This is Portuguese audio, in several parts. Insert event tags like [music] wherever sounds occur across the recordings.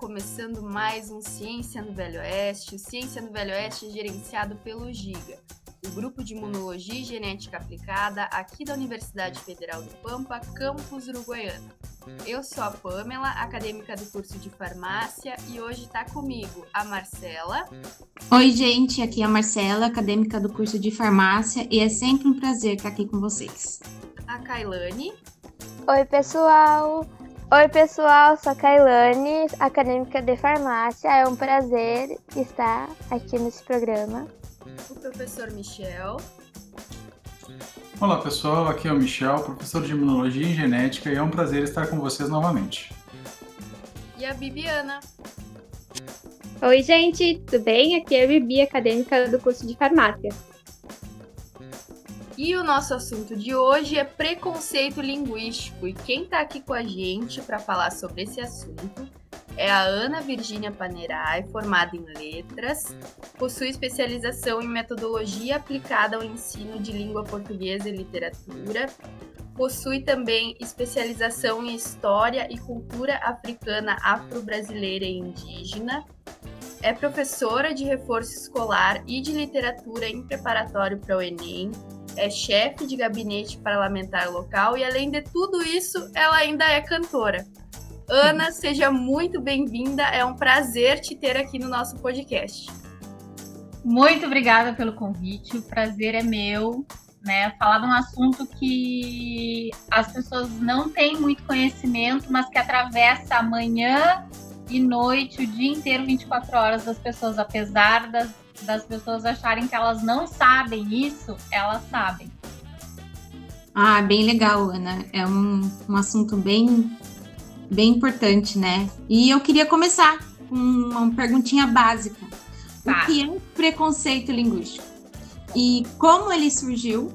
Começando mais um Ciência no Velho Oeste. O Ciência no Velho Oeste é gerenciado pelo GIGA, o Grupo de Imunologia e Genética Aplicada aqui da Universidade Federal do Pampa, campus Uruguaiana. Eu sou a Pamela, acadêmica do curso de farmácia, e hoje está comigo a Marcela. Oi, gente, aqui é a Marcela, acadêmica do curso de farmácia, e é sempre um prazer estar aqui com vocês. A Kailane. Oi, pessoal. Oi, pessoal, sou a Kailane, acadêmica de farmácia. É um prazer estar aqui nesse programa. O professor Michel. Olá pessoal, aqui é o Michel, professor de Imunologia e Genética, e é um prazer estar com vocês novamente. E a Bibiana. Oi, gente, tudo bem? Aqui é a Bibi, acadêmica do curso de farmácia. E o nosso assunto de hoje é preconceito linguístico. E quem está aqui com a gente para falar sobre esse assunto é a Ana Virginia Panerai, formada em letras, possui especialização em metodologia aplicada ao ensino de língua portuguesa e literatura, possui também especialização em história e cultura africana, afro-brasileira e indígena. É professora de reforço escolar e de literatura em preparatório para o Enem, é chefe de gabinete parlamentar local e, além de tudo isso, ela ainda é cantora. Ana, seja muito bem-vinda. É um prazer te ter aqui no nosso podcast. Muito obrigada pelo convite. O prazer é meu, né? Falar de um assunto que as pessoas não têm muito conhecimento, mas que atravessa a manhã e noite, o dia inteiro, 24 horas das pessoas, apesar das, das pessoas acharem que elas não sabem isso, elas sabem. Ah, bem legal, Ana. É um, um assunto bem bem importante, né? E eu queria começar com uma perguntinha básica. Tá. O que é preconceito linguístico? E como ele surgiu?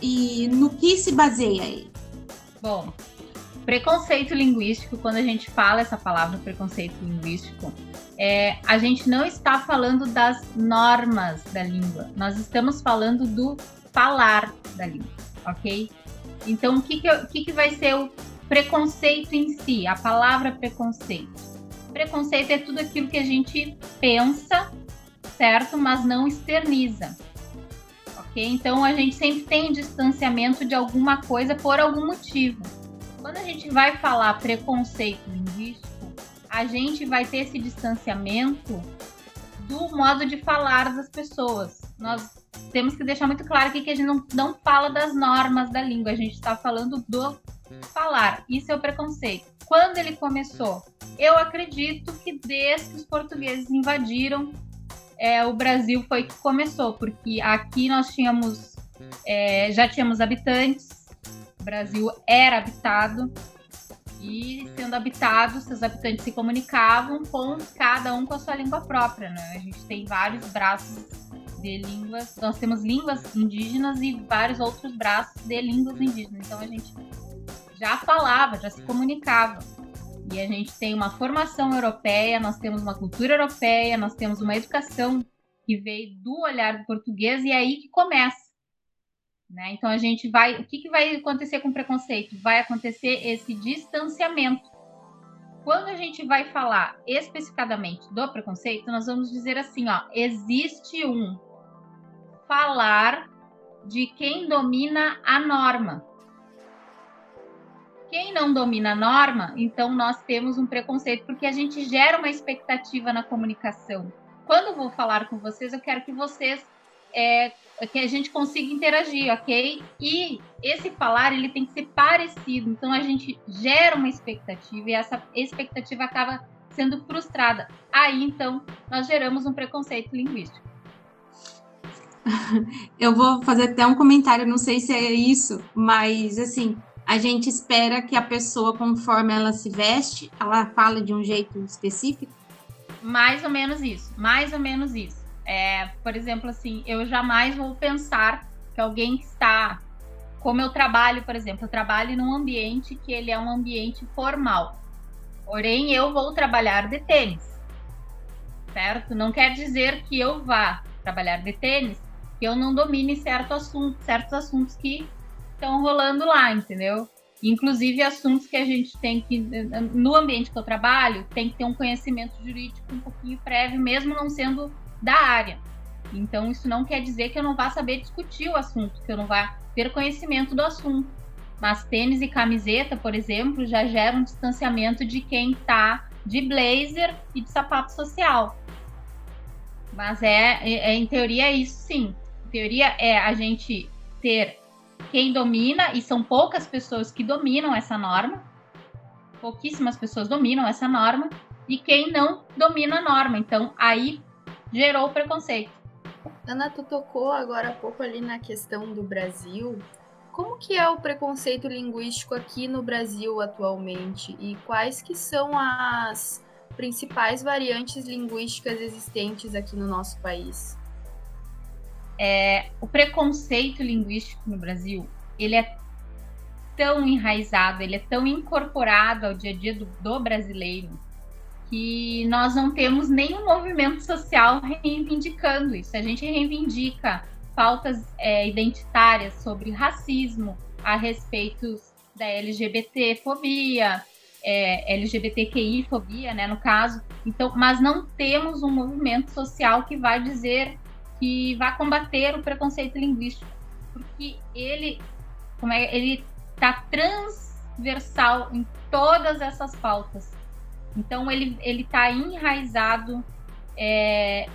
E no que se baseia ele? Bom, preconceito linguístico, quando a gente fala essa palavra preconceito linguístico, é, a gente não está falando das normas da língua, nós estamos falando do falar da língua, ok? Então, o que, que, o que, que vai ser o Preconceito em si, a palavra preconceito. Preconceito é tudo aquilo que a gente pensa, certo? Mas não externiza. Então a gente sempre tem um distanciamento de alguma coisa por algum motivo. Quando a gente vai falar preconceito linguístico, a gente vai ter esse distanciamento do modo de falar das pessoas. Nós temos que deixar muito claro aqui que a gente não, não fala das normas da língua, a gente está falando do falar. Isso é o preconceito. Quando ele começou? Eu acredito que desde que os portugueses invadiram é, o Brasil foi que começou, porque aqui nós tínhamos, é, já tínhamos habitantes, Brasil era habitado, e sendo habitado, seus habitantes se comunicavam com cada um com a sua língua própria, né? A gente tem vários braços de línguas, nós temos línguas indígenas e vários outros braços de línguas indígenas. Então a gente já falava, já se comunicava. E a gente tem uma formação europeia, nós temos uma cultura europeia, nós temos uma educação que veio do olhar do português e é aí que começa. Né? Então a gente vai. O que, que vai acontecer com o preconceito? Vai acontecer esse distanciamento. Quando a gente vai falar especificadamente do preconceito, nós vamos dizer assim: ó, existe um falar de quem domina a norma. Quem não domina a norma, então nós temos um preconceito, porque a gente gera uma expectativa na comunicação. Quando eu vou falar com vocês, eu quero que vocês é, que a gente consiga interagir, ok? E esse falar ele tem que ser parecido. Então a gente gera uma expectativa e essa expectativa acaba sendo frustrada. Aí então nós geramos um preconceito linguístico. [laughs] Eu vou fazer até um comentário, não sei se é isso, mas assim, a gente espera que a pessoa, conforme ela se veste, ela fale de um jeito específico? Mais ou menos isso, mais ou menos isso. É, por exemplo, assim, eu jamais vou pensar que alguém que está, como eu trabalho, por exemplo, eu trabalho num ambiente que ele é um ambiente formal. Porém, eu vou trabalhar de tênis, certo? Não quer dizer que eu vá trabalhar de tênis que eu não domine certo assunto, certos assuntos que estão rolando lá, entendeu? Inclusive assuntos que a gente tem que, no ambiente que eu trabalho, tem que ter um conhecimento jurídico um pouquinho prévio, mesmo não sendo da área. Então, isso não quer dizer que eu não vá saber discutir o assunto, que eu não vá ter conhecimento do assunto. Mas tênis e camiseta, por exemplo, já geram um distanciamento de quem está de blazer e de sapato social. Mas é, é, é, em teoria é isso sim. Em teoria é a gente ter quem domina, e são poucas pessoas que dominam essa norma, pouquíssimas pessoas dominam essa norma, e quem não domina a norma. Então, aí gerou preconceito. Ana, tu tocou agora há pouco ali na questão do Brasil. Como que é o preconceito linguístico aqui no Brasil atualmente e quais que são as principais variantes linguísticas existentes aqui no nosso país? É, o preconceito linguístico no Brasil, ele é tão enraizado, ele é tão incorporado ao dia a dia do, do brasileiro, que nós não temos nenhum movimento social reivindicando isso. A gente reivindica pautas é, identitárias sobre racismo, a respeito da LGBT-fobia, é, LGBTQI-fobia, né, no caso. Então, mas não temos um movimento social que vai dizer que vai combater o preconceito linguístico, porque ele, como é, ele está transversal em todas essas pautas. Então ele ele está enraizado, é,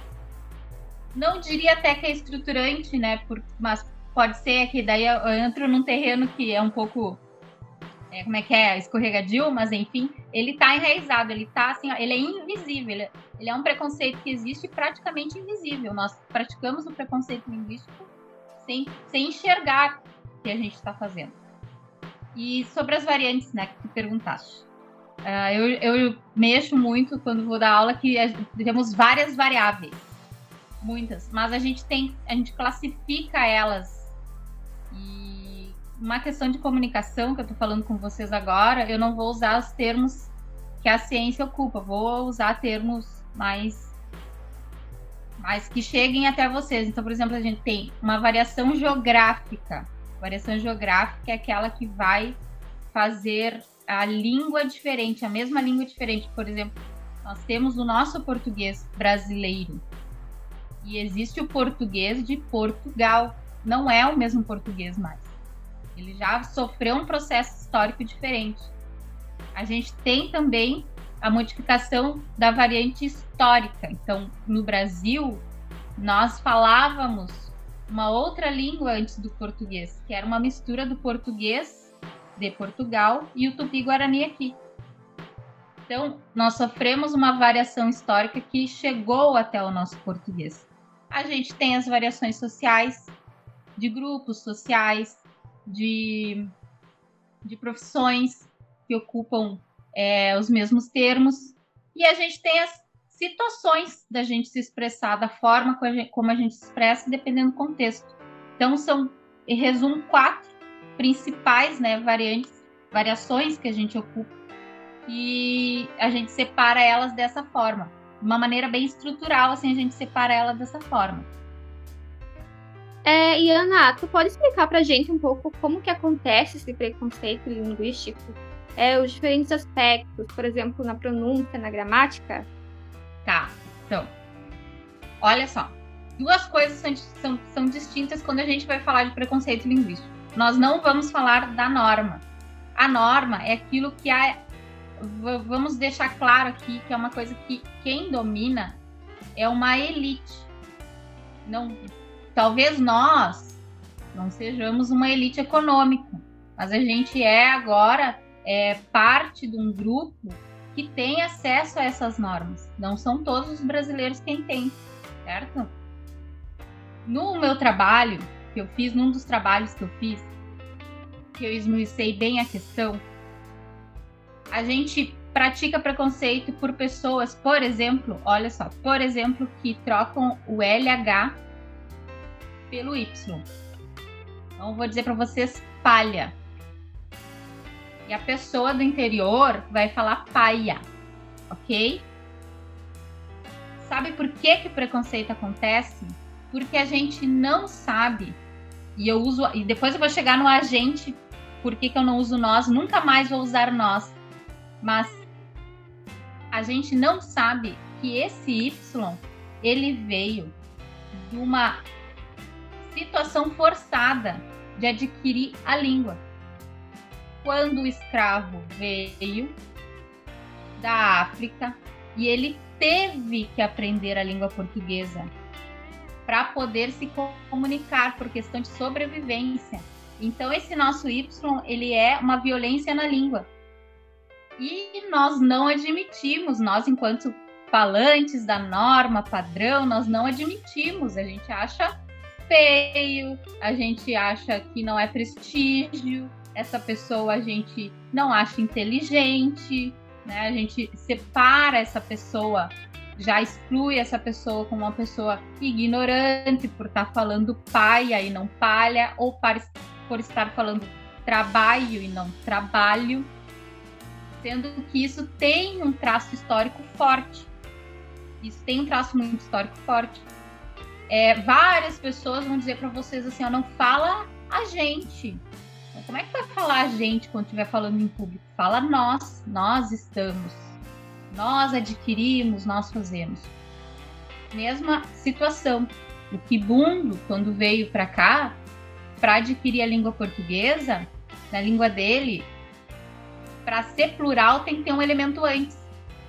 não diria até que é estruturante, né? Por, mas pode ser que daí eu entro num terreno que é um pouco é, como é que é, escorregadio, mas enfim, ele está enraizado, ele tá assim, ele é invisível, ele, ele, é um preconceito que existe praticamente invisível. Nós praticamos o preconceito linguístico sem, sem enxergar o que a gente está fazendo. E sobre as variantes, né, que tu perguntaste. Uh, eu, eu mexo muito quando vou dar aula que temos várias variáveis, muitas, mas a gente tem, a gente classifica elas e uma questão de comunicação que eu estou falando com vocês agora, eu não vou usar os termos que a ciência ocupa, vou usar termos mais mais que cheguem até vocês. Então, por exemplo, a gente tem uma variação geográfica. Variação geográfica é aquela que vai fazer a língua diferente, a mesma língua diferente. Por exemplo, nós temos o nosso português brasileiro e existe o português de Portugal. Não é o mesmo português mais. Ele já sofreu um processo histórico diferente. A gente tem também a modificação da variante histórica. Então, no Brasil, nós falávamos uma outra língua antes do português, que era uma mistura do português de Portugal e o Tupi-Guarani aqui. Então, nós sofremos uma variação histórica que chegou até o nosso português. A gente tem as variações sociais, de grupos sociais, de, de profissões que ocupam é, os mesmos termos, e a gente tem as situações da gente se expressar, da forma como a gente, se expressa, dependendo do contexto. Então, são, resumo, quatro principais, né, variantes, variações que a gente ocupa e a gente separa elas dessa forma. De uma maneira bem estrutural, assim, a gente separa ela dessa forma. É, e Ana, tu pode explicar pra gente um pouco como que acontece esse preconceito linguístico? É, os diferentes aspectos, por exemplo, na pronúncia, na gramática? Tá, então, olha só. Duas coisas são, são, são distintas quando a gente vai falar de preconceito linguístico nós não vamos falar da norma. A norma é aquilo que há. Vamos deixar claro aqui que é uma coisa que quem domina é uma elite. Não, talvez nós não sejamos uma elite econômica, mas a gente é agora é, parte de um grupo que tem acesso a essas normas. Não são todos os brasileiros quem tem, certo? No meu trabalho, que eu fiz, num dos trabalhos que eu fiz, que eu esmuicei bem a questão, a gente pratica preconceito por pessoas, por exemplo, olha só, por exemplo, que trocam o LH pelo Y. Então, vou dizer para vocês palha. E a pessoa do interior vai falar paia, ok? Sabe por que, que o preconceito acontece? Porque a gente não sabe e eu uso. E depois eu vou chegar no agente por que, que eu não uso nós, nunca mais vou usar nós. Mas a gente não sabe que esse Y ele veio de uma situação forçada de adquirir a língua. Quando o escravo veio da África e ele teve que aprender a língua portuguesa para poder se comunicar por questão de sobrevivência. Então esse nosso Y, ele é uma violência na língua. E nós não admitimos, nós enquanto falantes da norma padrão, nós não admitimos, a gente acha feio, a gente acha que não é prestígio, essa pessoa a gente não acha inteligente, né? A gente separa essa pessoa, já exclui essa pessoa como uma pessoa ignorante por estar tá falando paia e não palha, ou por estar falando trabalho e não trabalho, sendo que isso tem um traço histórico forte. Isso tem um traço muito histórico forte. É, várias pessoas vão dizer para vocês assim, ó, não fala a gente. Como é que vai falar a gente quando estiver falando em público? Fala nós, nós estamos. Nós adquirimos, nós fazemos. Mesma situação. O Kibundo, quando veio para cá, para adquirir a língua portuguesa, na língua dele, para ser plural tem que ter um elemento antes.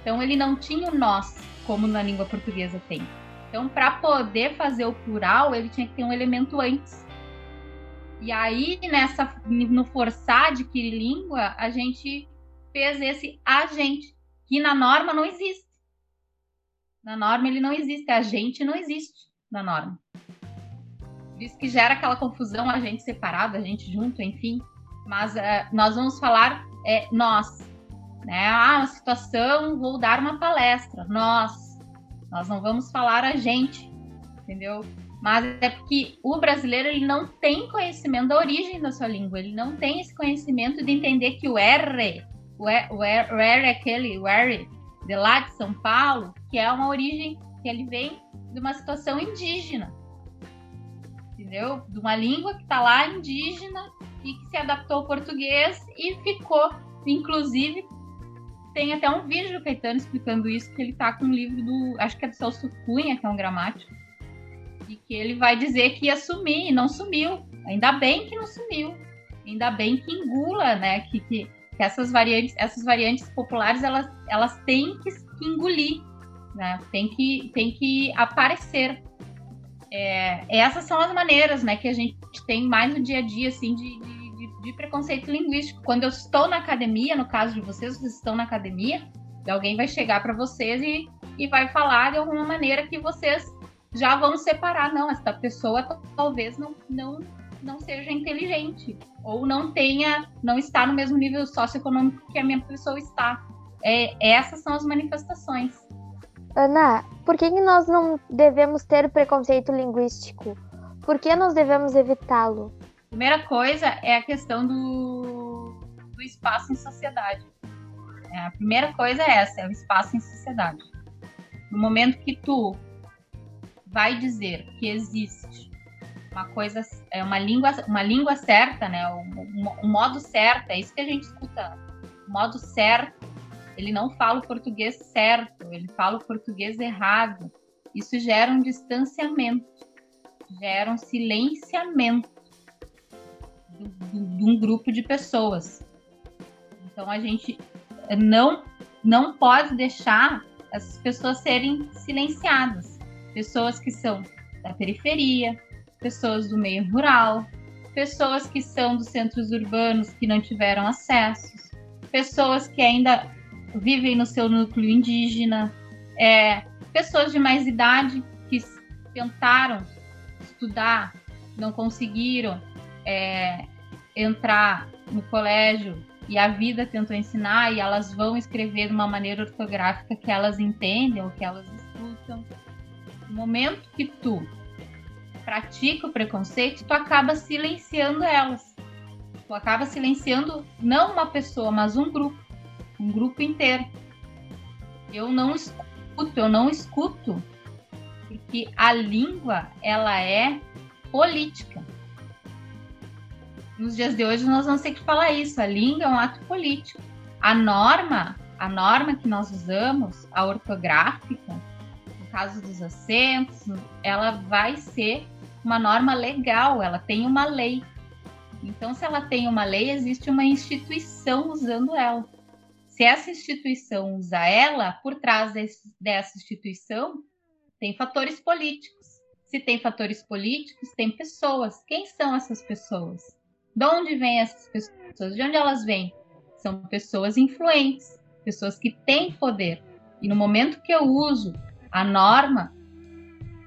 Então ele não tinha o nós, como na língua portuguesa tem. Então, para poder fazer o plural, ele tinha que ter um elemento antes. E aí, nessa, no forçar adquirir língua, a gente fez esse agente, que na norma não existe. Na norma ele não existe, a gente não existe na norma. Por isso que gera aquela confusão, a gente separado, a gente junto, enfim. Mas uh, nós vamos falar é, nós. Né? Ah, uma situação, vou dar uma palestra. Nós. Nós não vamos falar a gente, entendeu? Mas é porque o brasileiro ele não tem conhecimento da origem da sua língua, ele não tem esse conhecimento de entender que o R, o R é aquele, R de lá de São Paulo, que é uma origem que ele vem de uma situação indígena, entendeu? De uma língua que está lá indígena e que se adaptou ao português e ficou, inclusive, tem até um vídeo do Caetano explicando isso, que ele está com um livro do, acho que é do Celso Cunha, que é um gramático, e que ele vai dizer que ia sumir e não sumiu. Ainda bem que não sumiu. Ainda bem que engula, né? Que, que, essas variantes, essas variantes populares, elas, elas têm que, que engolir, né? Tem que, tem que aparecer. É, essas são as maneiras, né, que a gente tem mais no dia a dia, assim, de, de, de preconceito linguístico. Quando eu estou na academia, no caso de vocês, vocês estão na academia, alguém vai chegar para vocês e, e vai falar de alguma maneira que vocês já vão separar, não, essa pessoa talvez não, não, não seja inteligente ou não tenha, não está no mesmo nível socioeconômico que a minha pessoa está. É, essas são as manifestações. Ana, por que nós não devemos ter preconceito linguístico? Por que nós devemos evitá-lo? Primeira coisa é a questão do, do espaço em sociedade. É, a primeira coisa é essa, é o espaço em sociedade. No momento que tu vai dizer que existe uma coisa, é uma língua, uma língua certa, né? O, modo certo, é isso que a gente escuta. O modo certo, ele não fala o português certo, ele fala o português errado. Isso gera um distanciamento, gera um silenciamento de um grupo de pessoas. Então a gente não não pode deixar essas pessoas serem silenciadas pessoas que são da periferia, pessoas do meio rural, pessoas que são dos centros urbanos que não tiveram acessos, pessoas que ainda vivem no seu núcleo indígena, é, pessoas de mais idade que tentaram estudar, não conseguiram é, entrar no colégio e a vida tentou ensinar e elas vão escrever de uma maneira ortográfica que elas entendem ou que elas escutam. No momento que tu pratica o preconceito, tu acaba silenciando elas. Tu acaba silenciando não uma pessoa, mas um grupo, um grupo inteiro. Eu não escuto, eu não escuto, porque a língua ela é política. nos dias de hoje nós vamos ter que falar isso. A língua é um ato político. A norma, a norma que nós usamos, a ortográfica, no caso dos acentos, ela vai ser uma norma legal, ela tem uma lei. Então, se ela tem uma lei, existe uma instituição usando ela. Se essa instituição usa ela, por trás desse, dessa instituição, tem fatores políticos. Se tem fatores políticos, tem pessoas. Quem são essas pessoas? De onde vêm essas pessoas? De onde elas vêm? São pessoas influentes, pessoas que têm poder. E no momento que eu uso a norma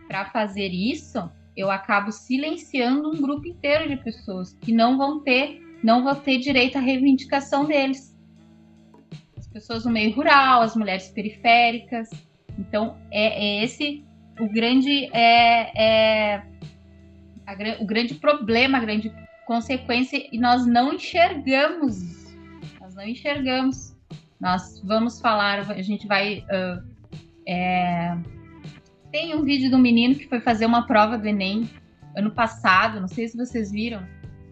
para fazer isso, eu acabo silenciando um grupo inteiro de pessoas que não vão ter, não vão ter direito à reivindicação deles. As pessoas no meio rural, as mulheres periféricas. Então é, é esse o grande é, é a, o grande problema, a grande consequência e nós não enxergamos isso. Nós não enxergamos. Nós vamos falar, a gente vai uh, é, tem um vídeo do menino que foi fazer uma prova do Enem ano passado, não sei se vocês viram,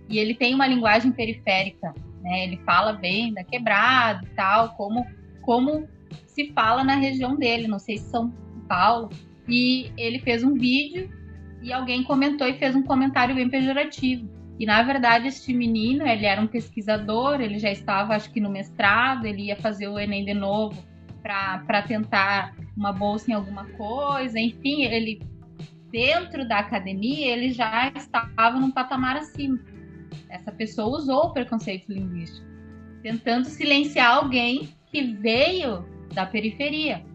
e ele tem uma linguagem periférica, né? Ele fala bem da quebrada e tal, como, como se fala na região dele, não sei se São Paulo. E ele fez um vídeo e alguém comentou e fez um comentário bem pejorativo. E na verdade, este menino, ele era um pesquisador, ele já estava, acho que no mestrado, ele ia fazer o Enem de novo para tentar uma bolsa em alguma coisa, enfim, ele dentro da academia ele já estava num patamar acima. Essa pessoa usou o preconceito linguístico, tentando silenciar alguém que veio da periferia.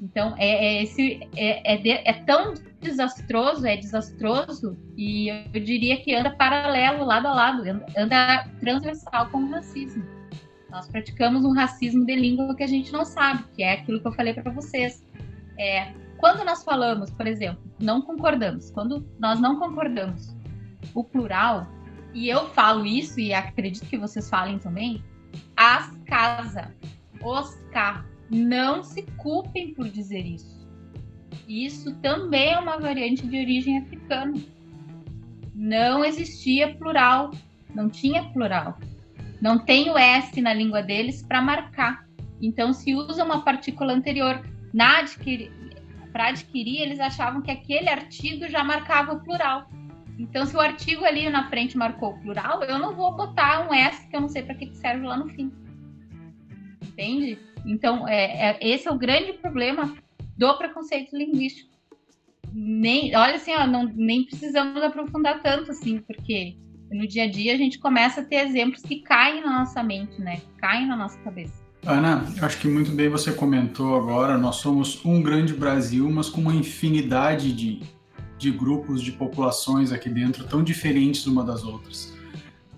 Então é, é esse é, é, de, é, tão desastroso, é desastroso e eu diria que anda paralelo, lado a lado, anda, transversal com o racismo. Nós praticamos um racismo de língua que a gente não sabe, que é aquilo que eu falei para vocês. É, quando nós falamos, por exemplo, não concordamos, quando nós não concordamos o plural, e eu falo isso e acredito que vocês falem também, as casa, os ca, não se culpem por dizer isso. Isso também é uma variante de origem africana. Não existia plural, não tinha plural. Não tem o S na língua deles para marcar. Então, se usa uma partícula anterior. Na para adquirir, eles achavam que aquele artigo já marcava o plural. Então, se o artigo ali na frente marcou o plural, eu não vou botar um S que eu não sei para que serve lá no fim. Entende? Então, é, é, esse é o grande problema do preconceito linguístico. Nem, olha assim, ó, não, nem precisamos aprofundar tanto assim, porque no dia a dia a gente começa a ter exemplos que caem na nossa mente, né? Que caem na nossa cabeça. Ana, acho que muito bem você comentou agora, nós somos um grande Brasil, mas com uma infinidade de, de grupos, de populações aqui dentro, tão diferentes uma das outras.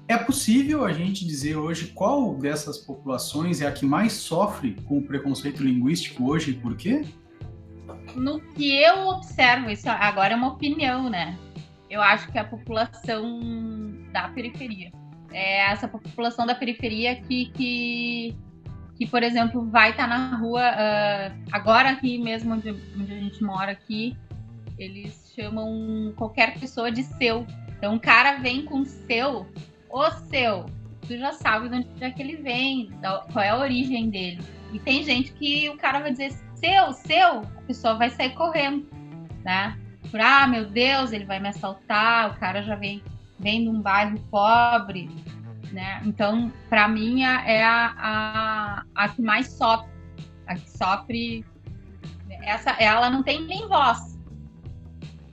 É possível a gente dizer hoje qual dessas populações é a que mais sofre com o preconceito linguístico hoje e por quê? No que eu observo, isso agora é uma opinião, né? Eu acho que a população da periferia. É essa população da periferia que, que, que por exemplo, vai estar tá na rua, uh, agora aqui mesmo onde, onde, a gente mora aqui, eles chamam qualquer pessoa de seu. Então o cara vem com seu, o seu. Tu já sabe de onde é que ele vem, qual é a origem dele. E tem gente que o cara vai dizer seu, seu, a pessoa vai sair correndo, né? Por ah, meu Deus, ele vai me assaltar, o cara já vem, vem de um bairro pobre, né? Então, para mim, é, a, a, a que mais sofre. A que sofre. Essa, ela não tem nem voz.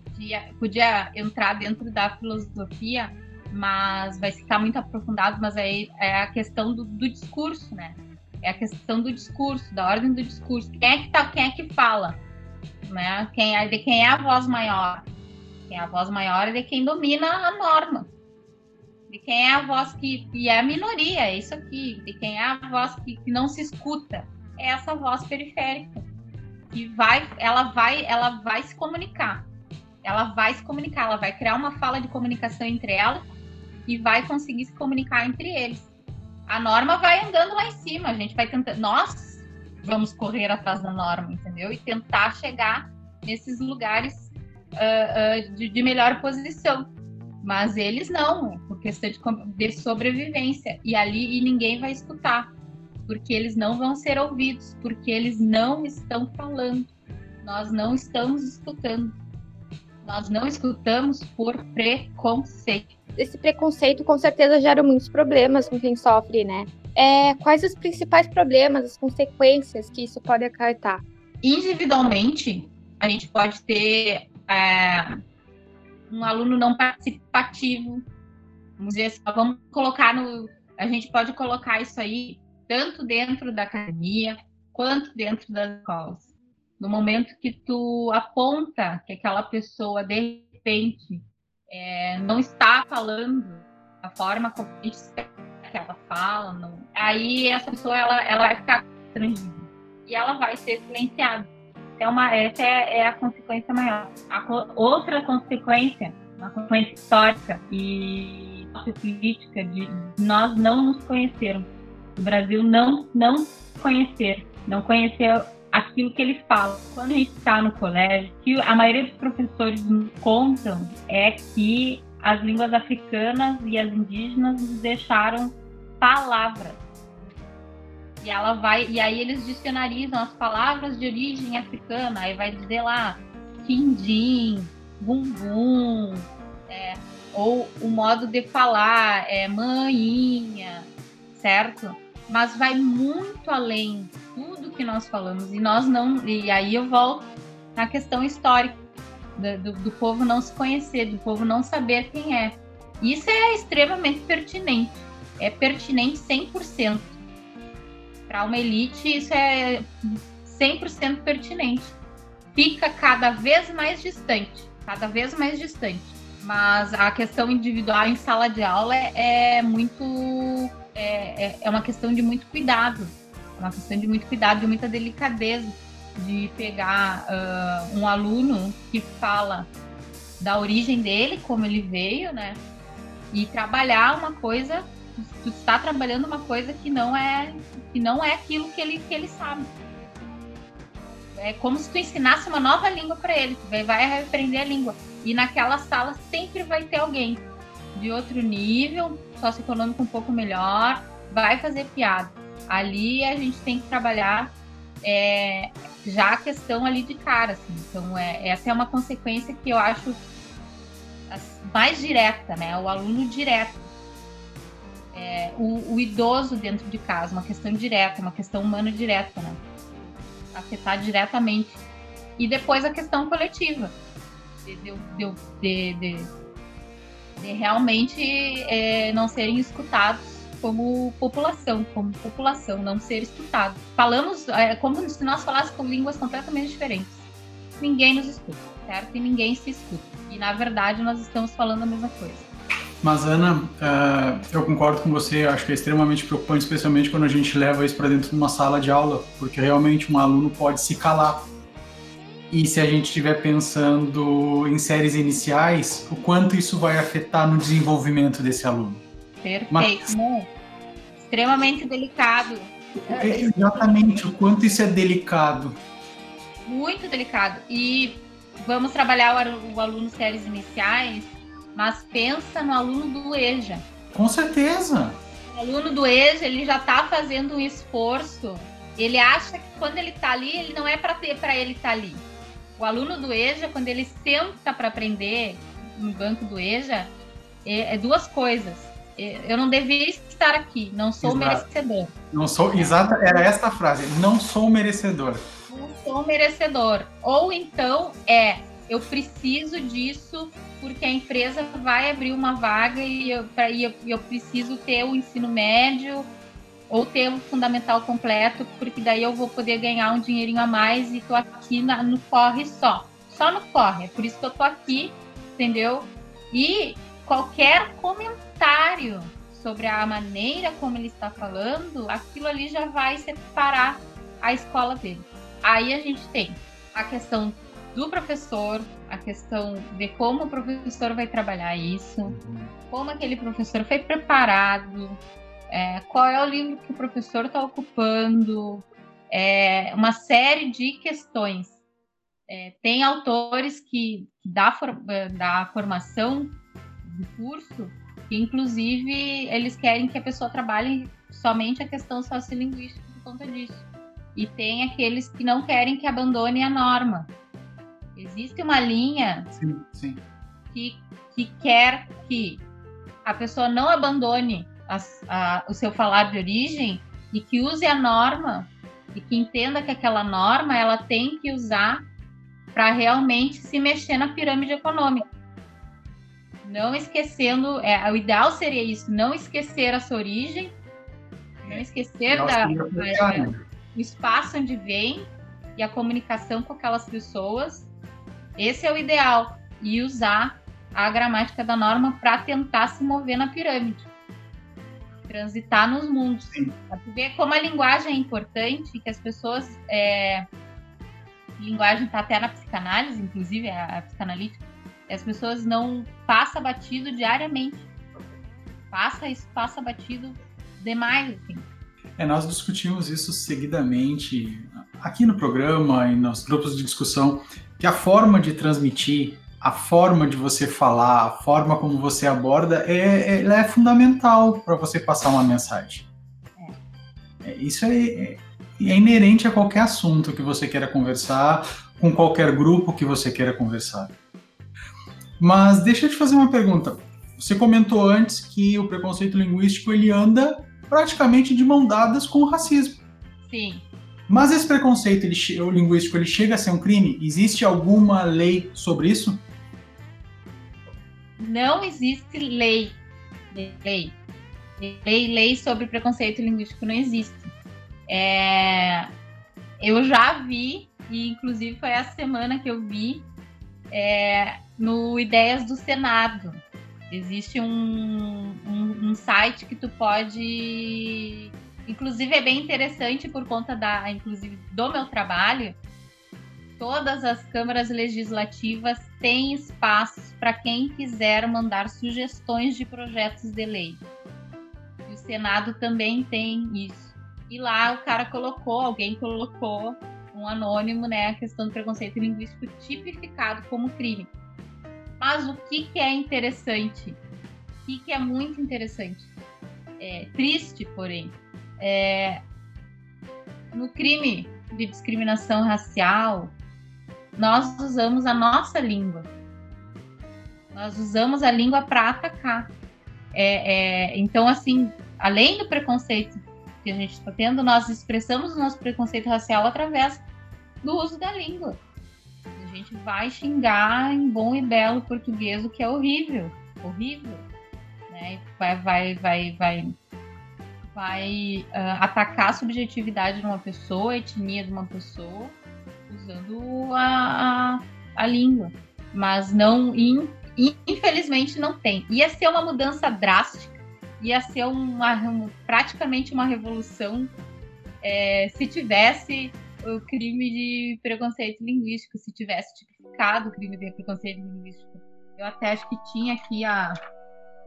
Podia, podia entrar dentro da filosofia, mas vai ficar muito aprofundado. Mas aí é a questão do, do discurso, né? É a questão do discurso, da ordem do discurso. Quem é que, tá, quem é que fala? Né? Quem é, de quem é a voz maior? Quem é a voz maior é de quem domina a norma. De quem é a voz que e é a minoria, é isso aqui. De quem é a voz que, que não se escuta, é essa voz periférica que vai, ela vai, ela vai se comunicar. Ela vai se comunicar, ela vai criar uma fala de comunicação entre ela e vai conseguir se comunicar entre eles. A norma vai andando lá em cima, a gente vai tentando. Nós vamos correr atrás da norma, entendeu? E tentar chegar nesses lugares uh, uh, de, de, melhor posição. Mas eles não, por questão de, de sobrevivência. E ali e ninguém vai escutar, porque eles não vão ser ouvidos, porque eles não estão falando. Nós não estamos escutando. Nós não escutamos por preconceito. Esse preconceito com certeza gera muitos problemas com quem sofre, né? É, quais os principais problemas, as consequências que isso pode acarretar? Individualmente, a gente pode ter é, um aluno não participativo. Vamos dizer assim, vamos colocar no. A gente pode colocar isso aí tanto dentro da academia quanto dentro das escolas. No momento que tu aponta que aquela pessoa, de repente, é, não está falando da forma como a gente espera que ela fala, não, aí essa pessoa ela, ela vai ficar constrangida e ela vai ser silenciada. É uma, essa é, é a consequência maior. A outra consequência, uma consequência histórica e política de nós não nos conhecermos. O Brasil não, não conhecer, não conhecer aquilo que eles falam. Quando a gente está no colégio, que a maioria dos professores contam é que as línguas africanas e as indígenas nos deixaram palavras e ela vai e aí eles dicionarizam as palavras de origem africana aí vai dizer lá quindim bumbum é, ou o modo de falar é manhinha certo? Mas vai muito além tudo que nós falamos e nós não e aí eu volto na questão histórica do, do povo não se conhecer do povo não saber quem é. Isso é extremamente pertinente é pertinente 100% para uma elite, isso é 100% pertinente. Fica cada vez mais distante, cada vez mais distante. Mas a questão individual em sala de aula é, é muito. É, é, é uma questão de muito cuidado. É uma questão de muito cuidado, de muita delicadeza. De pegar uh, um aluno que fala da origem dele, como ele veio, né? E trabalhar uma coisa tu está trabalhando uma coisa que não é que não é aquilo que ele que ele sabe. É como se tu ensinasse uma nova língua para ele, tu vai, aprender a língua. E naquela sala sempre vai ter alguém de outro nível, socioeconômico um pouco melhor, vai fazer piada. Ali a gente tem que trabalhar é, já a questão ali de cara, assim. Então, é, essa é uma consequência que eu acho mais direta, né? O aluno direto é, o, o, idoso dentro de casa, uma questão direta, uma questão humana direta, né? Afetar diretamente. E depois a questão coletiva, de, de, de, de, realmente é, não serem escutados como população, como população, não ser escutado. Falamos é, como se nós falássemos línguas completamente diferentes. Ninguém nos escuta, certo? E ninguém se escuta. E na verdade nós estamos falando a mesma coisa. Mas, Ana, uh, eu concordo com você, acho que é extremamente preocupante, especialmente quando a gente leva isso para dentro de uma sala de aula, porque realmente um aluno pode se calar. E se a gente estiver pensando em séries iniciais, o quanto isso vai afetar no desenvolvimento desse aluno? Perfeito. Mas, extremamente delicado. É, exatamente, o quanto isso é delicado. Muito delicado. E vamos trabalhar o aluno séries iniciais mas pensa no aluno do EJA. Com certeza. O aluno do EJA, ele já está fazendo um esforço. Ele acha que quando ele está ali, ele não é para ter para ele estar tá ali. O aluno do EJA, quando ele senta para aprender no banco do EJA, é, é, duas coisas. É, eu não deveria estar aqui, não sou Exato. merecedor. Não sou, exata, era esta frase, não sou merecedor. Não sou merecedor. Ou então é, eu preciso disso porque a empresa vai abrir uma vaga e eu, pra, e eu, eu preciso ter o ensino médio ou ter o fundamental completo, porque daí eu vou poder ganhar um dinheirinho a mais e tô aqui na, no corre só. Só no corre. É por isso que eu tô aqui, entendeu? E qualquer comentário sobre a maneira como ele está falando, aquilo ali já vai separar a escola dele. Aí a gente tem a questão do professor, a questão de como o professor vai trabalhar isso, uhum. como aquele professor foi preparado, é, qual é o livro que o professor está ocupando, é, uma série de questões. É, tem autores que da, for, da formação do curso, que inclusive eles querem que a pessoa trabalhe somente a questão sociolinguística por conta disso. E tem aqueles que não querem que abandone a norma. Existe uma linha Sim, sim. que, que quer que a pessoa não abandone as- a- o seu falar de origem e que use a norma e que entenda que aquela norma ela tem que usar para realmente se mexer na pirâmide econômica. Não esquecendo, é, o ideal seria isso, não esquecer a sua origem, não esquecer da, né? o espaço onde vem e a comunicação com aquelas pessoas. Esse é o ideal. E usar a gramática da norma para tentar se mover na pirâmide. Transitar nos mundos. Tu ver como a linguagem é importante, que as pessoas. É... Linguagem está até na psicanálise, inclusive, a, a psicanalítica. As pessoas não passa batido diariamente. Passa isso, passa batido demais, assim. É, nós discutimos isso seguidamente aqui no programa e nos grupos de discussão, que a forma de transmitir, a forma de você falar, a forma como você aborda, é, ela é fundamental para você passar uma mensagem. É, isso é, é- é inerente a qualquer assunto que você queira conversar, com qualquer grupo que você queira conversar. Mas deixa eu te fazer uma pergunta. Você comentou antes que o preconceito linguístico ele anda praticamente de mão dadas com o racismo. Sim. Mas esse preconceito ele, o linguístico ele chega a ser um crime? Existe alguma lei sobre isso? não existe lei. Lei. Lei, lei sobre preconceito linguístico não existe. É, eu já vi, e inclusive foi essa semana que eu vi, é, no Ideias do Senado. Existe um, um, um site que tu pode. Inclusive é bem interessante por conta da, inclusive, do meu trabalho. Todas as câmaras legislativas têm espaços para quem quiser mandar sugestões de projetos de lei. E o Senado também tem isso. E lá o cara colocou, alguém colocou um anônimo, né, a questão do preconceito linguístico tipificado como crime. Mas o que, que é interessante? O que, que é muito interessante? É triste, porém, é, no crime de discriminação racial, nós usamos a nossa língua. Nós usamos a língua para atacar. É, é, então, assim, além do preconceito que a gente está tendo, nós expressamos o nosso preconceito racial através do uso da língua. A gente vai xingar em bom e belo português, o que é horrível, horrível. Né? Vai, vai, vai, vai, vai ah, atacar a subjetividade de uma pessoa, a etnia de uma pessoa, usando a, a, a língua. Mas não, in- infelizmente não tem. Ia ser uma mudança drástica, ia ser uma, um- praticamente uma revolução é, se tivesse o crime de preconceito linguístico, se tivesse tipificado o crime de preconceito linguístico. Eu até acho que tinha aqui a,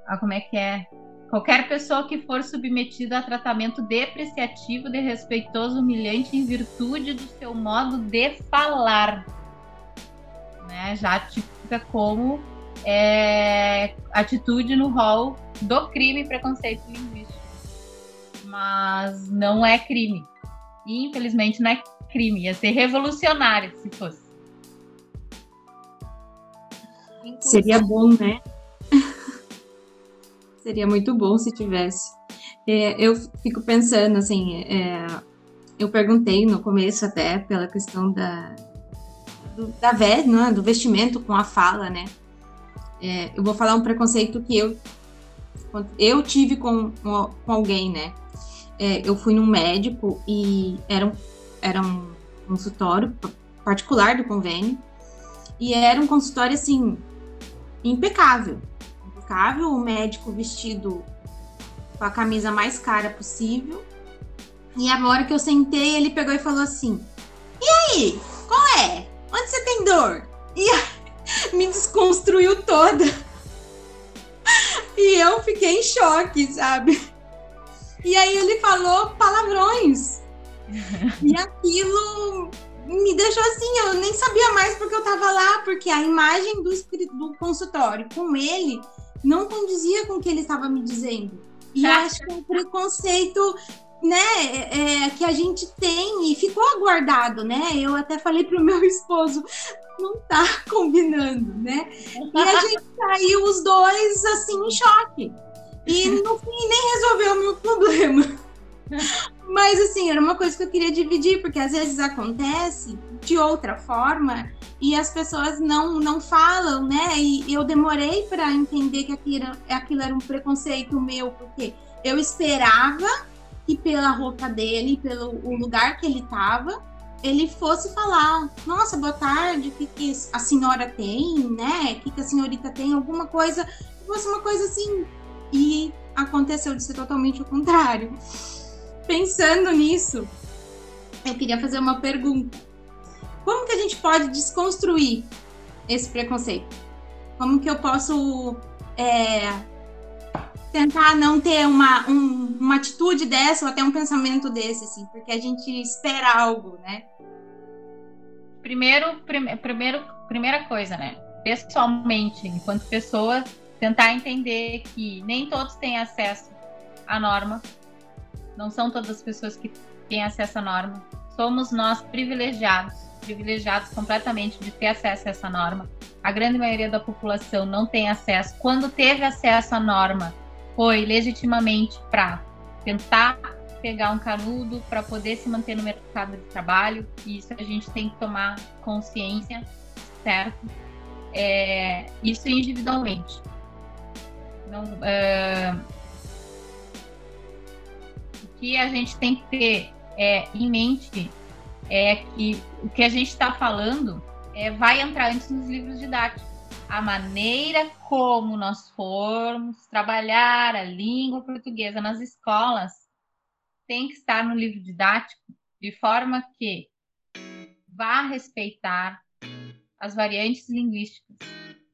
a como é que é? Qualquer pessoa que for submetida a tratamento depreciativo, desrespeitoso, humilhante em virtude do seu modo de falar, né? Já tipifica como é, atitude no rol do crime preconceito linguístico. Mas não é crime. E, infelizmente não é crime. Ia ser revolucionário se fosse. Seria bom, né? Seria muito bom se tivesse. É, eu fico pensando, assim, é, eu perguntei no começo até pela questão da, do, da ve- né, do vestimento com a fala, né? É, eu vou falar um preconceito que eu, eu tive com, com, alguém, né? É, eu fui num médico e era um, era um consultório particular do convênio e era um consultório, assim, impecável. Impecável, o médico vestido com a camisa mais cara possível. E a hora que eu sentei, ele pegou e falou assim: E aí, qual é? Onde você tem dor? E [laughs] me desconstruiu toda. E eu fiquei em choque, sabe? E aí ele falou palavrões. [laughs] e aquilo me deixou assim, eu nem sabia mais porque eu tava lá, porque a imagem do, do consultório com ele não condizia com o que ele estava me dizendo. E acho que é um preconceito né, é, que a gente tem e ficou aguardado, né? Eu até falei pro meu esposo, não tá combinando, né? E a gente saiu os dois assim em choque. E no fim nem resolveu o meu problema. Mas assim, era uma coisa que eu queria dividir, porque às vezes acontece de outra forma e as pessoas não, não falam, né? E eu demorei para entender que aquilo, aquilo era um preconceito meu, porque eu esperava que pela roupa dele, pelo o lugar que ele estava, ele fosse falar: Nossa, boa tarde, o que, que a senhora tem, né? O que, que a senhorita tem? Alguma coisa, fosse uma coisa assim. E aconteceu de ser totalmente o contrário. Pensando nisso, eu queria fazer uma pergunta. Como que a gente pode desconstruir esse preconceito? Como que eu posso é, tentar não ter uma, um, uma atitude dessa ou até um pensamento desse, assim, porque a gente espera algo, né? Primeiro, prime, primeiro, primeira coisa, né? Pessoalmente, enquanto pessoa, tentar entender que nem todos têm acesso à norma, não são todas as pessoas que têm acesso à norma, somos nós privilegiados privilegiados completamente de ter acesso a essa norma. A grande maioria da população não tem acesso. Quando teve acesso à norma, foi legitimamente para tentar pegar um canudo para poder se manter no mercado de trabalho. E isso a gente tem que tomar consciência, certo? É, isso individualmente. Não, é, o que a gente tem que ter é, em mente é que o que a gente está falando é, vai entrar antes nos livros didáticos. A maneira como nós formos trabalhar a língua portuguesa nas escolas tem que estar no livro didático de forma que vá respeitar as variantes linguísticas,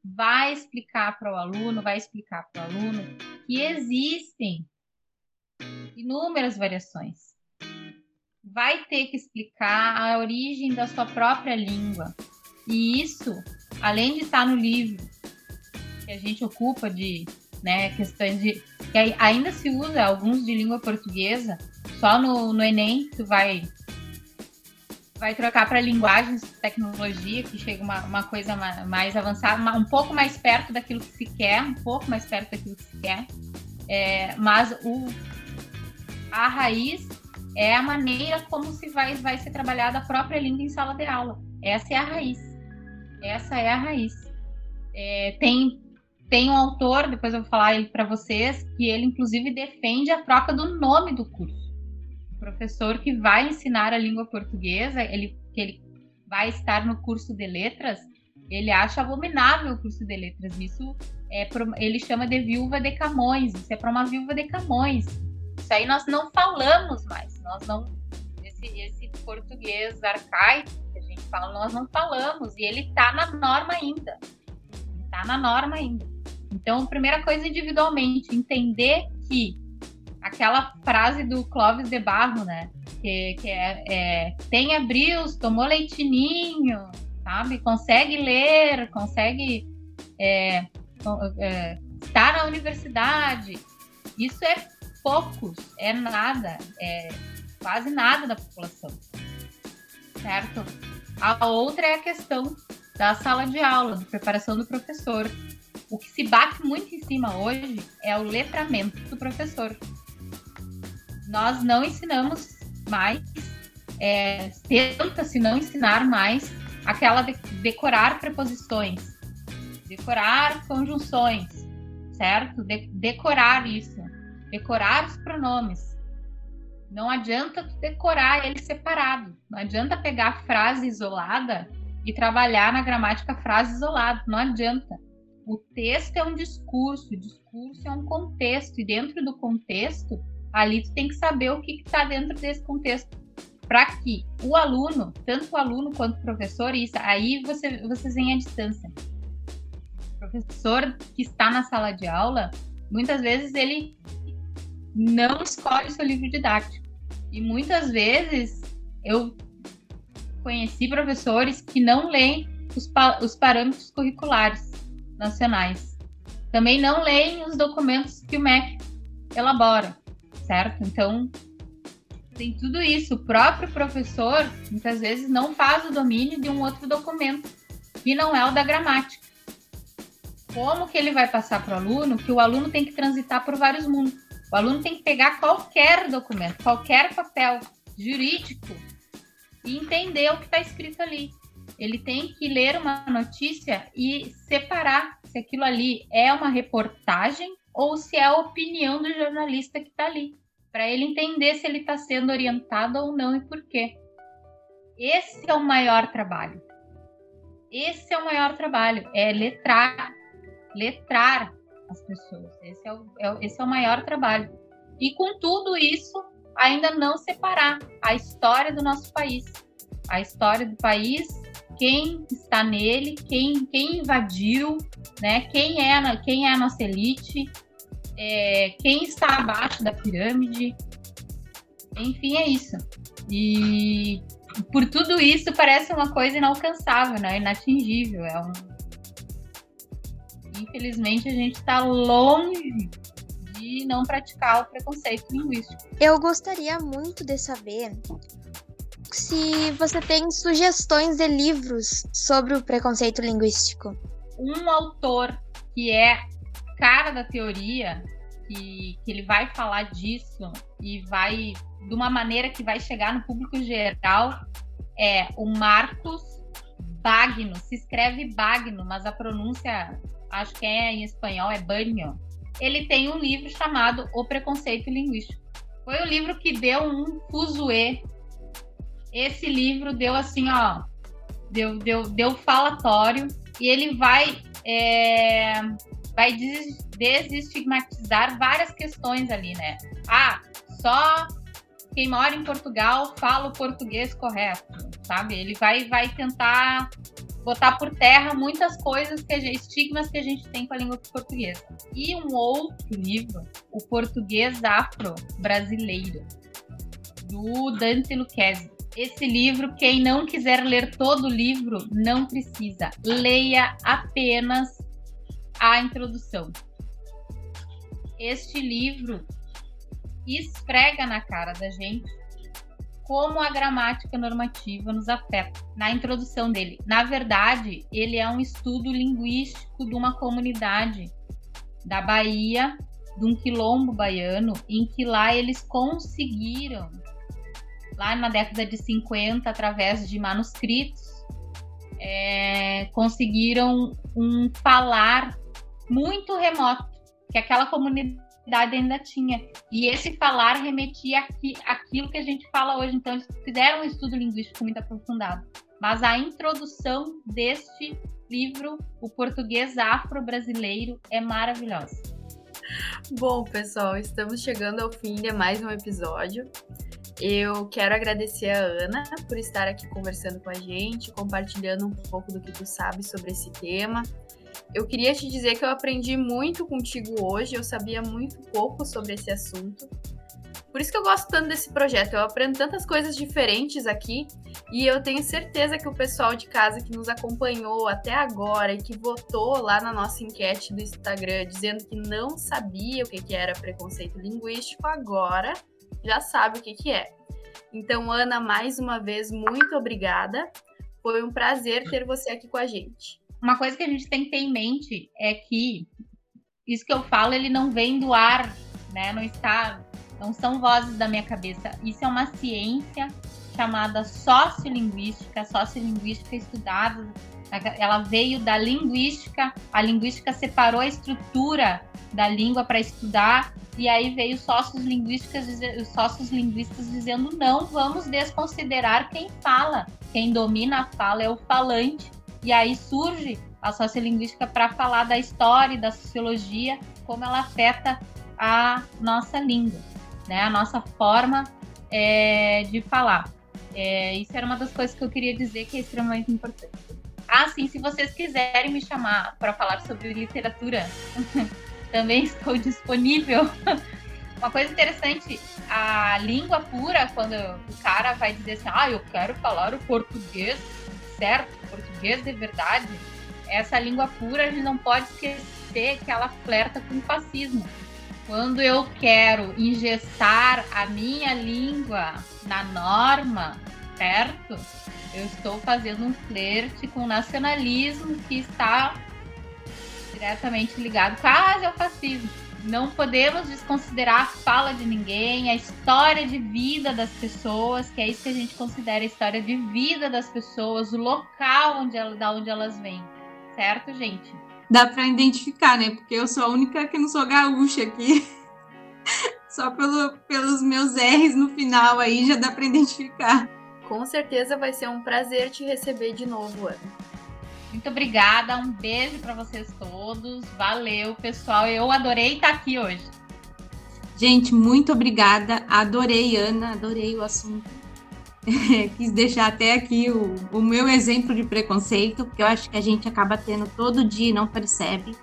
vai explicar para o aluno, vai explicar para o aluno que existem inúmeras variações vai ter que explicar a origem da sua própria língua. E isso, além de estar no livro, que a gente ocupa de né, questões de. que ainda se usa alguns de língua portuguesa, só no, no Enem tu vai vai trocar para linguagens, tecnologia, que chega uma, uma coisa mais avançada, um pouco mais perto daquilo que se quer, um pouco mais perto daquilo que se quer. É, mas o, a raiz é a maneira como se vai, vai ser trabalhada a própria língua em sala de aula. Essa é a raiz. Essa é a raiz. É, tem, tem um autor, depois eu vou falar ele para vocês, que ele inclusive defende a troca do nome do curso. O professor que vai ensinar a língua portuguesa, ele, que ele vai estar no curso de letras, ele acha abominável o curso de letras. Isso é ele chama de viúva de Camões. Isso é para uma viúva de Camões isso aí nós não falamos mais. Nós não. Esse, esse português arcaico que a gente fala, nós não falamos. E ele está na norma ainda. Está na norma ainda. Então, primeira coisa, individualmente, entender que aquela frase do Clóvis de Barro, né? Que, que é, é tem abrios, tomou leitinho, sabe? Consegue ler, consegue é, é, estar na universidade. Isso é poucos, é nada, é quase nada da população, certo? A outra é a questão da sala de aula, de preparação do professor. O que se bate muito em cima hoje é o letramento do professor. Nós não ensinamos mais, é, tenta-se não ensinar mais aquela de decorar preposições, decorar conjunções, certo? De decorar isso decorar os pronomes. Não adianta decorar ele separado. Não adianta pegar a frase isolada e trabalhar na gramática frase isolada. Não adianta. O texto é um discurso, o discurso é um contexto, e dentro do contexto, ali tu tem que saber o que está dentro desse contexto. Para que o aluno, tanto o aluno quanto o professor, isso, aí você, vocês veem a distância. O professor que está na sala de aula, muitas vezes ele não escolhe seu livro didático. E muitas vezes eu conheci professores que não leem os, pa os parâmetros curriculares nacionais. também não leem os documentos que o MEC elabora, certo? Então, tem tudo isso. O próprio professor, muitas vezes, não faz o domínio de um outro documento, que não é o da gramática. Como que ele vai passar para o aluno? Que o aluno tem que transitar por vários mundos. O aluno tem que pegar qualquer documento, qualquer papel jurídico e entender o que está escrito ali. Ele tem que ler uma notícia e separar se aquilo ali é uma reportagem ou se é a opinião do jornalista que está ali, para ele entender se ele está sendo orientado ou não e por quê. Esse é o maior trabalho. Esse é o maior trabalho, é letrar, letrar as pessoas. Esse é o, é, esse é o maior trabalho. E com tudo isso, ainda não separar a história do nosso país, a história do país, quem está nele, quem, quem invadiu, né? Quem é, quem é a nossa elite, é, quem está abaixo da pirâmide. Enfim, é isso. E por tudo isso parece uma coisa inalcançável, né? Inatingível. É um... Infelizmente a gente está longe de não praticar o preconceito linguístico. Eu gostaria muito de saber se você tem sugestões de livros sobre o preconceito linguístico. Um autor que é cara da teoria, que, que ele vai falar disso e vai de uma maneira que vai chegar no público geral, é o Marcos Bagno. Se escreve Bagno, mas a pronúncia, acho que é em espanhol, é Banho. Ele tem um livro chamado O Preconceito Linguístico. Foi o livro que deu um fuzuê esse livro deu assim, ó, deu, deu, deu falatório e ele vai, é, vai des, desestigmatizar várias questões ali, né? Ah, só quem mora em Portugal fala o português correto, sabe? Ele vai, vai tentar botar por terra muitas coisas que gente, estigmas que a gente tem com a língua portuguesa. E um outro livro, o português afro brasileiro, do Dante Lucchesi. Esse livro, quem não quiser ler todo o livro, não precisa. Leia apenas a introdução. Este livro esfrega na cara da gente como a gramática normativa nos afeta. Na introdução dele, na verdade, ele é um estudo linguístico de uma comunidade da Bahia, de um quilombo baiano, em que lá eles conseguiram lá na década de 50, através de manuscritos, é, conseguiram um falar muito remoto, que aquela comunidade ainda tinha. E esse falar remetia aqui, aquilo que a gente fala hoje. Então, eles fizeram um estudo linguístico muito aprofundado. Mas a introdução deste livro, O Português Afro-Brasileiro, é maravilhosa. Bom, pessoal, estamos chegando ao fim de mais um episódio. Eu quero agradecer a Ana por estar aqui conversando com a gente, compartilhando um pouco do que tu sabe sobre esse tema. Eu queria te dizer que eu aprendi muito contigo hoje, eu sabia muito pouco sobre esse assunto. Por isso que eu gosto tanto desse projeto. Eu aprendo tantas coisas diferentes aqui e eu tenho certeza que o pessoal de casa que nos acompanhou até agora e que votou lá na nossa enquete do Instagram dizendo que não sabia o que era preconceito linguístico, agora já sabe o que, que é. Então, Ana, mais uma vez, muito obrigada. Foi um prazer ter você aqui com a gente. Uma coisa que a gente tem que ter em mente é que isso que eu falo, ele não vem do ar, né? Não está, não são vozes da minha cabeça. Isso é uma ciência chamada sociolinguística, sociolinguística estudada ela veio da linguística, a linguística separou a estrutura da língua para estudar, e aí veio sócios linguísticos, os sócios linguistas dizendo não, vamos desconsiderar quem fala, quem domina a fala é o falante, e aí surge a sociolinguística para falar da história e da sociologia, como ela afeta a nossa língua, né? a nossa forma é, de falar. É, isso era uma das coisas que eu queria dizer que é extremamente importante. Ah, sim, se vocês quiserem me chamar para falar sobre literatura, [laughs] também estou disponível. [laughs] Uma coisa interessante, a língua pura, quando o cara vai dizer assim, ah, eu quero falar o português certo, português de verdade, essa língua pura a gente não pode esquecer que ela flerta com o fascismo. Quando eu quero ingestar a minha língua na norma, certo? Eu estou fazendo um flerte com o nacionalismo que está diretamente ligado quase ao fascismo. Não podemos desconsiderar a fala de ninguém, a história de vida das pessoas, que é isso que a gente considera a história de vida das pessoas, o local onde, da onde elas vêm. Certo, gente? Dá para identificar, né? Porque eu sou a única que não sou gaúcha aqui. [laughs] Só pelo, pelos meus R's no final aí já dá para identificar. Com certeza vai ser um prazer te receber de novo, Ana. Muito obrigada, um beijo para vocês todos. Valeu, pessoal. Eu adorei estar aqui hoje. Gente, muito obrigada. Adorei, Ana, adorei o assunto. [laughs] Quis deixar até aqui o, o meu exemplo de preconceito, porque eu acho que a gente acaba tendo todo dia e não percebe.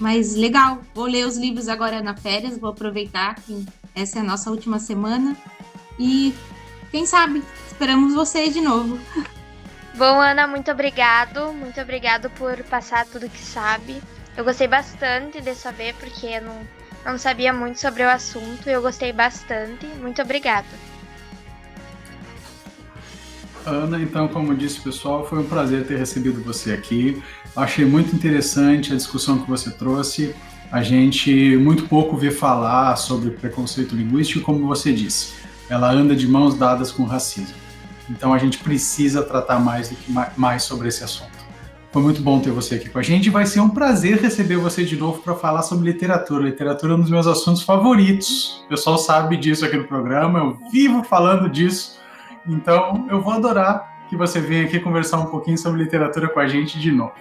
Mas legal, vou ler os livros agora na férias, vou aproveitar que essa é a nossa última semana. E quem sabe, esperamos vocês de novo. [laughs] Bom, Ana, muito obrigado. Muito obrigado por passar tudo que sabe. Eu gostei bastante de saber, porque eu não, não sabia muito sobre o assunto. Eu gostei bastante. Muito obrigada. Ana, então, como disse pessoal, foi um prazer ter recebido você aqui. Achei muito interessante a discussão que você trouxe. A gente muito pouco vê falar sobre preconceito linguístico, como você disse. Ela anda de mãos dadas com racismo. Então a gente precisa tratar mais, do que, mais sobre esse assunto. Foi muito bom ter você aqui com a gente. Vai ser um prazer receber você de novo para falar sobre literatura. Literatura é um dos meus assuntos favoritos. O pessoal sabe disso aqui no programa. Eu vivo falando disso. Então eu vou adorar que você venha aqui conversar um pouquinho sobre literatura com a gente de novo.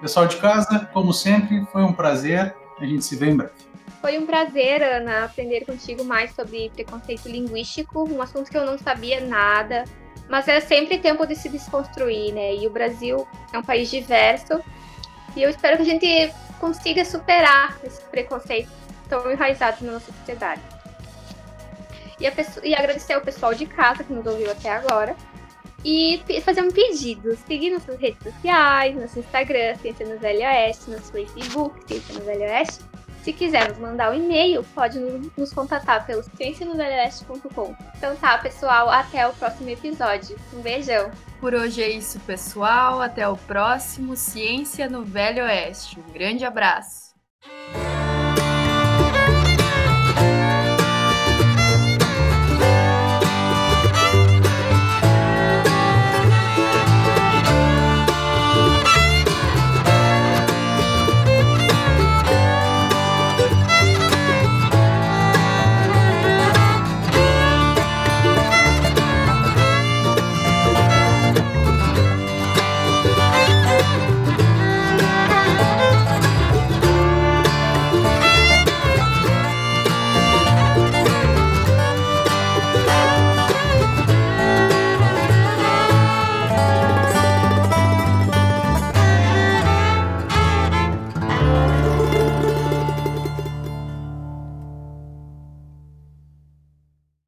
Pessoal de casa, como sempre, foi um prazer. A gente se vê em breve. Foi um prazer, Ana, aprender contigo mais sobre preconceito linguístico, um assunto que eu não sabia nada. Mas é sempre tempo de se desconstruir, né? E o Brasil é um país diverso. E eu espero que a gente consiga superar esses preconceitos tão enraizados na nossa sociedade. E, e agradecer ao pessoal de casa que nos ouviu até agora. E fazer um pedido. Seguir nossas redes sociais, nosso Instagram, Ciência no Velho Oeste, nosso Facebook, Ciência no Velho Oeste se quiser nos mandar um e-mail, pode nos contatar pelo ciencianovelhoeste.com. Então tá, pessoal, até o próximo episódio. Um beijão. Por hoje é isso, pessoal. Até o próximo Ciência no Velho Oeste. Um grande abraço.